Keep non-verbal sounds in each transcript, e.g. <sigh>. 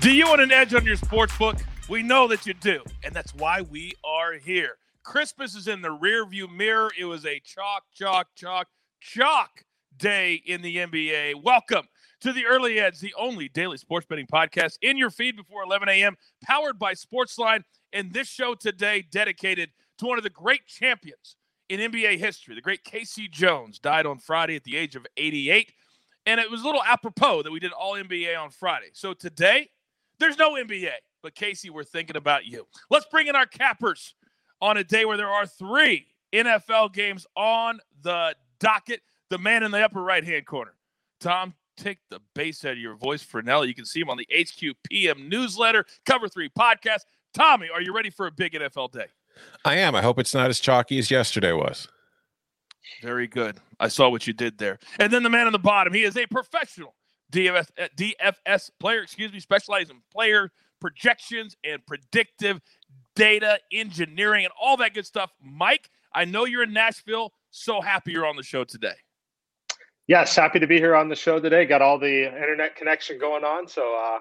Do you want an edge on your sports book? We know that you do, and that's why we are here. Christmas is in the rearview mirror. It was a chalk, chalk, chalk, chalk day in the NBA. Welcome to the Early Edge, the only daily sports betting podcast in your feed before 11 a.m., powered by Sportsline. And this show today dedicated to one of the great champions in NBA history. The great K.C. Jones died on Friday at the age of 88. And it was a little apropos that we did all NBA on Friday. So today, there's no NBA, but K.C., we're thinking about you. Let's bring in our cappers on a day where there are three NFL games on the docket. The man in the upper right hand corner, Tom. Take the bass out of your voice Fornelli. You can see him on the HQ PM newsletter, Cover Three podcast. Tommy, are you ready for a big NFL day? I am. I hope it's not as chalky as yesterday was. Very good. I saw what you did there. And then the man on the bottom, he is a professional DFS, uh, DFS player, excuse me, specializing in player projections and predictive data engineering and all that good stuff. Mike, I know you're in Nashville. So happy you're on the show today. Yes, happy to be here on the show today. Got all the internet connection going on. So uh,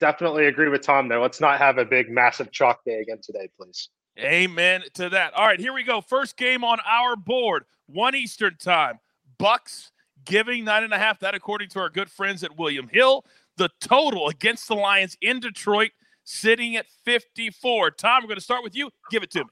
definitely agree with Tom there. Let's not have a big, massive chalk day again today, please. Amen to that. All right, here we go. First game on our board, one Eastern time. Bucs giving nine and a half. That, according to our good friends at William Hill, the total against the Lions in Detroit sitting at 54. Tom, we're going to start with you. Give it to me.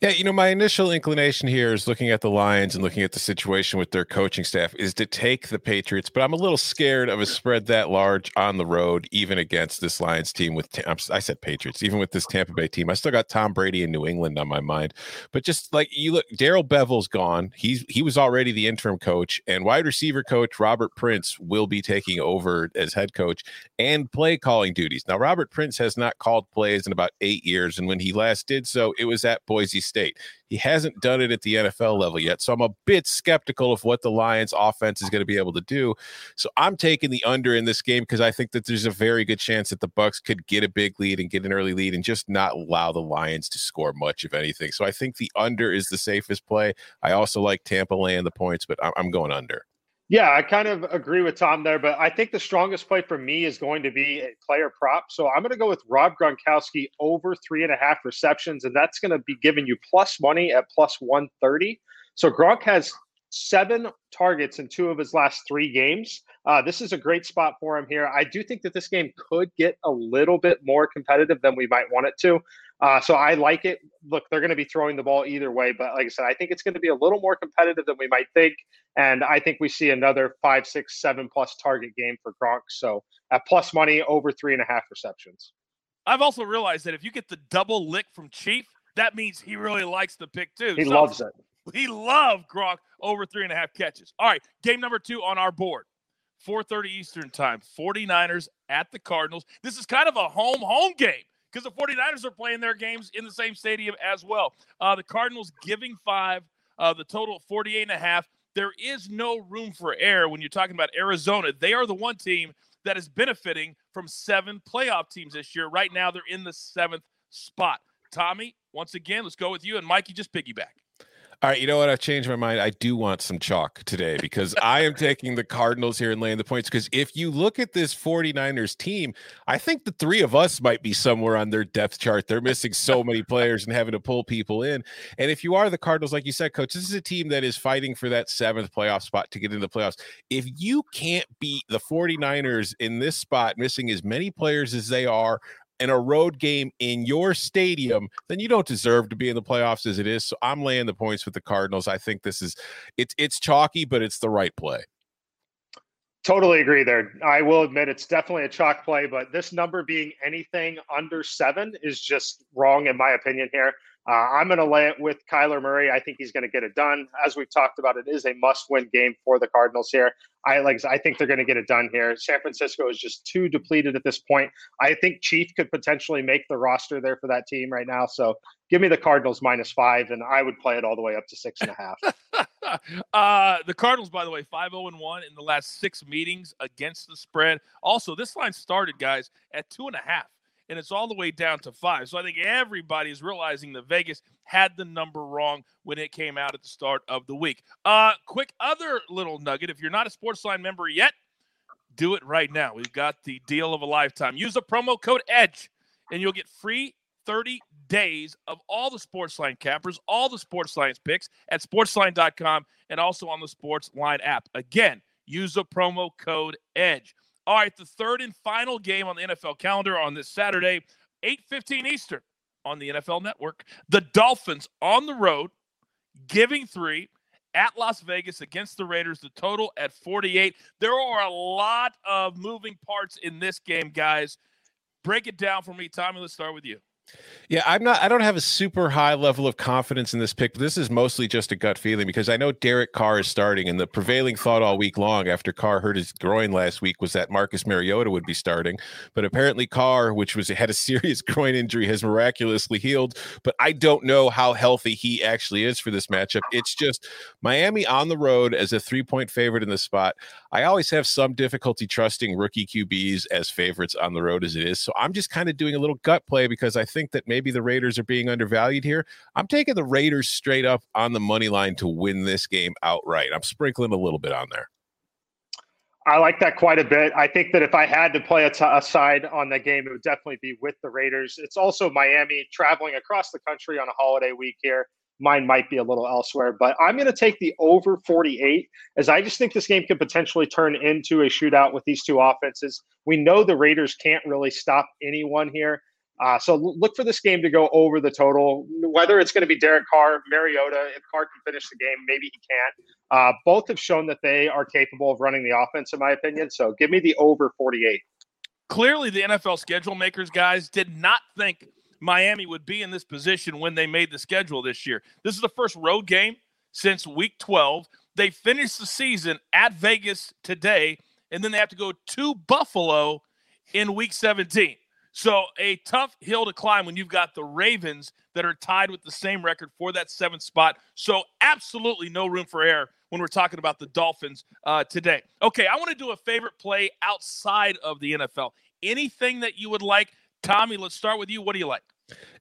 Yeah, you know, my initial inclination here is looking at the Lions and looking at the situation with their coaching staff is to take the Patriots, but I'm a little scared of a spread that large on the road, even against this Lions team. With I said Patriots, even with this Tampa Bay team, I still got Tom Brady in New England on my mind. But just like you look, Darrell Bevell's gone. He's he was already the interim coach, and wide receiver coach Robert Prince will be taking over as head coach and play calling duties. Now, Robert Prince has not called plays in about eight years, and when he last did so, it was at Boise State. He hasn't done it at the NFL level yet. So I'm a bit skeptical of what the Lions offense is going to be able to do. So I'm taking the under in this game because I think that there's a very good chance that the Bucs could get a big lead and get an early lead and just not allow the Lions to score much of anything. So I think the under is the safest play. I also like Tampa laying the points, but I'm going under. Yeah, I kind of agree with Tom there, but I think the strongest play for me is going to be a player prop. So I'm going to go with Rob Gronkowski over three and a half receptions, and that's going to be giving you plus money at plus 130. So Gronk has seven targets in two of his last three games. Uh, this is a great spot for him here. I do think that this game could get a little bit more competitive than we might want it to. Uh, so I like it. Look, they're going to be throwing the ball either way, but like I said, I think it's going to be a little more competitive than we might think. And I think we see another five, six, seven plus target game for Gronk. So at plus money, over three and a half receptions. I've also realized that if you get the double lick from Chief, that means he really likes the pick too. He so loves it. He loved Gronk over three and a half catches. All right, game number two on our board. 4:30 Eastern time. 49ers at the Cardinals. This is kind of a home home game because the 49ers are playing their games in the same stadium as well. Uh, the Cardinals giving five, uh, the total 48 and a half. There is no room for error when you're talking about Arizona. They are the one team that is benefiting from seven playoff teams this year. Right now, they're in the seventh spot. Tommy, once again, let's go with you. And Mikey, just piggyback. All right, you know what? I've changed my mind. I do want some chalk today because I am <laughs> taking the Cardinals here and laying the points. Because if you look at this 49ers team, I think the three of us might be somewhere on their depth chart. They're missing so many players and having to pull people in. And if you are the Cardinals, like you said, coach, this is a team that is fighting for that seventh playoff spot to get into the playoffs. If you can't beat the 49ers in this spot, missing as many players as they are, in a road game in your stadium, then you don't deserve to be in the playoffs as it is. So I'm laying the points with the Cardinals. I think this is it's it's chalky, but it's the right play. Totally agree there. I will admit it's definitely a chalk play, but this number being anything under seven is just wrong in my opinion here. Uh, I'm going to lay it with Kyler Murray. I think he's going to get it done. As we've talked about, it is a must-win game for the Cardinals here. I like. I think they're going to get it done here. San Francisco is just too depleted at this point. I think Chief could potentially make the roster there for that team right now. So give me the Cardinals minus five, and I would play it all the way up to six and a half. <laughs> uh, the Cardinals, by the way, five zero oh and one in the last six meetings against the spread. Also, this line started, guys, at two and a half and it's all the way down to five. So I think everybody is realizing that Vegas had the number wrong when it came out at the start of the week. Uh, quick other little nugget: if you're not a Sportsline member yet, do it right now. We've got the deal of a lifetime. Use the promo code EDGE and you'll get free 30 days of all the Sportsline cappers, all the Sports Lines picks at sportsline.com and also on the Sportsline app. Again, use the promo code EDGE. All right, the third and final game on the NFL calendar on this Saturday, 8:15 Eastern on the NFL Network. The Dolphins on the road, giving 3 at Las Vegas against the Raiders, the total at 48. There are a lot of moving parts in this game, guys. Break it down for me, Tommy. Let's start with you. Yeah, I'm not. I don't have a super high level of confidence in this pick. This is mostly just a gut feeling because I know Derek Carr is starting, and the prevailing thought all week long after Carr hurt his groin last week was that Marcus Mariota would be starting. But apparently, Carr, which was had a <laughs> serious groin injury, has miraculously healed. But I don't know how healthy he actually is for this matchup. It's just Miami on the road as a three point favorite in the spot. I always have some difficulty trusting rookie QBs as favorites on the road as it is. So I'm just kind of doing a little gut play because I think that maybe the Raiders are being undervalued here. I'm taking the Raiders straight up on the money line to win this game outright. I'm sprinkling a little bit on there. I like that quite a bit. I think that if I had to play a, t- a side on the game, it would definitely be with the Raiders. It's also Miami traveling across the country on a holiday week here. Mine might be a little elsewhere, but I'm going to take the over 48 as I just think this game could potentially turn into a shootout with these two offenses. We know the Raiders can't really stop anyone here. Uh, so look for this game to go over the total. Whether it's going to be Derek Carr, Mariota, if Carr can finish the game, maybe he can't. Uh, both have shown that they are capable of running the offense, in my opinion. So give me the over 48. Clearly, the NFL schedule makers guys did not think Miami would be in this position when they made the schedule this year. This is the first road game since week 12. They finished the season at Vegas today, and then they have to go to Buffalo in week 17. So a tough hill to climb when you've got the Ravens that are tied with the same record for that seventh spot. So absolutely no room for error when we're talking about the Dolphins uh, today. Okay, I want to do a favorite play outside of the NFL. Anything that you would like, Tommy? Let's start with you. What do you like?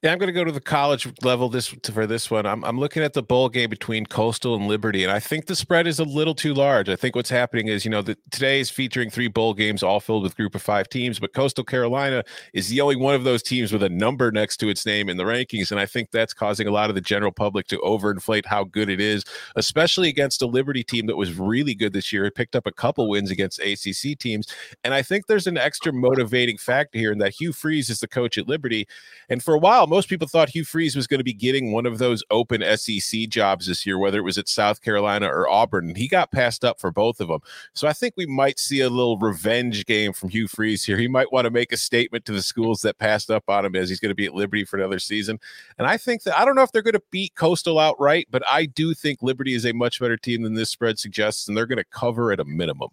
Yeah, I'm going to go to the college level this for this one. I'm I'm looking at the bowl game between Coastal and Liberty, and I think the spread is a little too large. I think what's happening is, you know, today is featuring three bowl games, all filled with group of five teams, but Coastal Carolina is the only one of those teams with a number next to its name in the rankings, and I think that's causing a lot of the general public to overinflate how good it is, especially against a Liberty team that was really good this year. It picked up a couple wins against ACC teams, and I think there's an extra motivating factor here in that Hugh Freeze is the coach at Liberty, and for a while, most people thought Hugh Freeze was going to be getting one of those open SEC jobs this year, whether it was at South Carolina or Auburn. And he got passed up for both of them. So I think we might see a little revenge game from Hugh Freeze here. He might want to make a statement to the schools that passed up on him as he's going to be at Liberty for another season. And I think that I don't know if they're going to beat Coastal outright, but I do think Liberty is a much better team than this spread suggests, and they're going to cover at a minimum.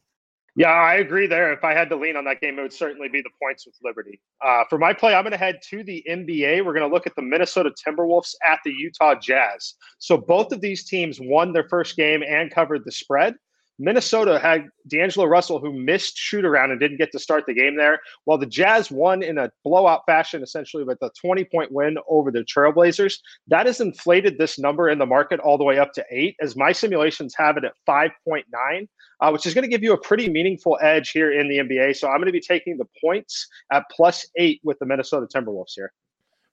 Yeah, I agree there. If I had to lean on that game, it would certainly be the points with Liberty. Uh, for my play, I'm going to head to the NBA. We're going to look at the Minnesota Timberwolves at the Utah Jazz. So both of these teams won their first game and covered the spread. Minnesota had D'Angelo Russell, who missed shoot around and didn't get to start the game there, while the Jazz won in a blowout fashion, essentially with a 20 point win over the Trailblazers. That has inflated this number in the market all the way up to eight, as my simulations have it at 5.9, uh, which is going to give you a pretty meaningful edge here in the NBA. So I'm going to be taking the points at plus eight with the Minnesota Timberwolves here.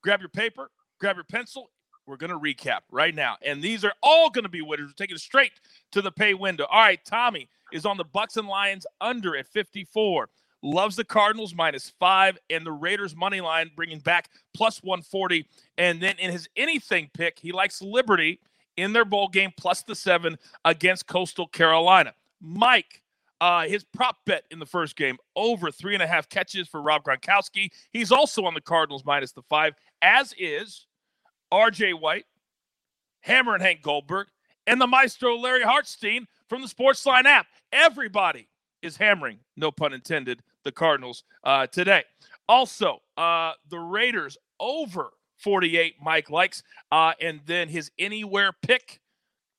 Grab your paper, grab your pencil. We're going to recap right now. And these are all going to be winners. We're taking it straight to the pay window. All right, Tommy is on the Bucs and Lions under at 54. Loves the Cardinals minus five and the Raiders money line bringing back plus 140. And then in his anything pick, he likes Liberty in their bowl game plus the seven against Coastal Carolina. Mike, uh, his prop bet in the first game over three and a half catches for Rob Gronkowski. He's also on the Cardinals minus the five, as is RJ White, Hammer and Hank Goldberg, and the maestro Larry Hartstein from the Sportsline app. Everybody is hammering, no pun intended, the Cardinals uh, today. Also, uh, the Raiders over 48, Mike likes, uh, and then his anywhere pick,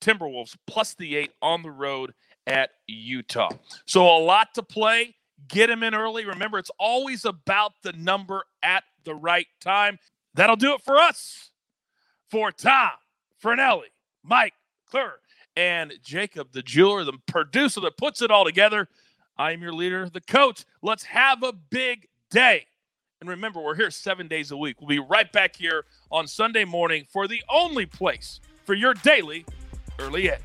Timberwolves plus the eight on the road at Utah. So a lot to play. Get him in early. Remember, it's always about the number at the right time. That'll do it for us for Tom Fornelli, Mike McClure, and Jacob, the jeweler, the producer that puts it all together. I am your leader, the coach. Let's have a big day. And remember, we're here seven days a week. We'll be right back here on Sunday morning for the only place for your daily early edge.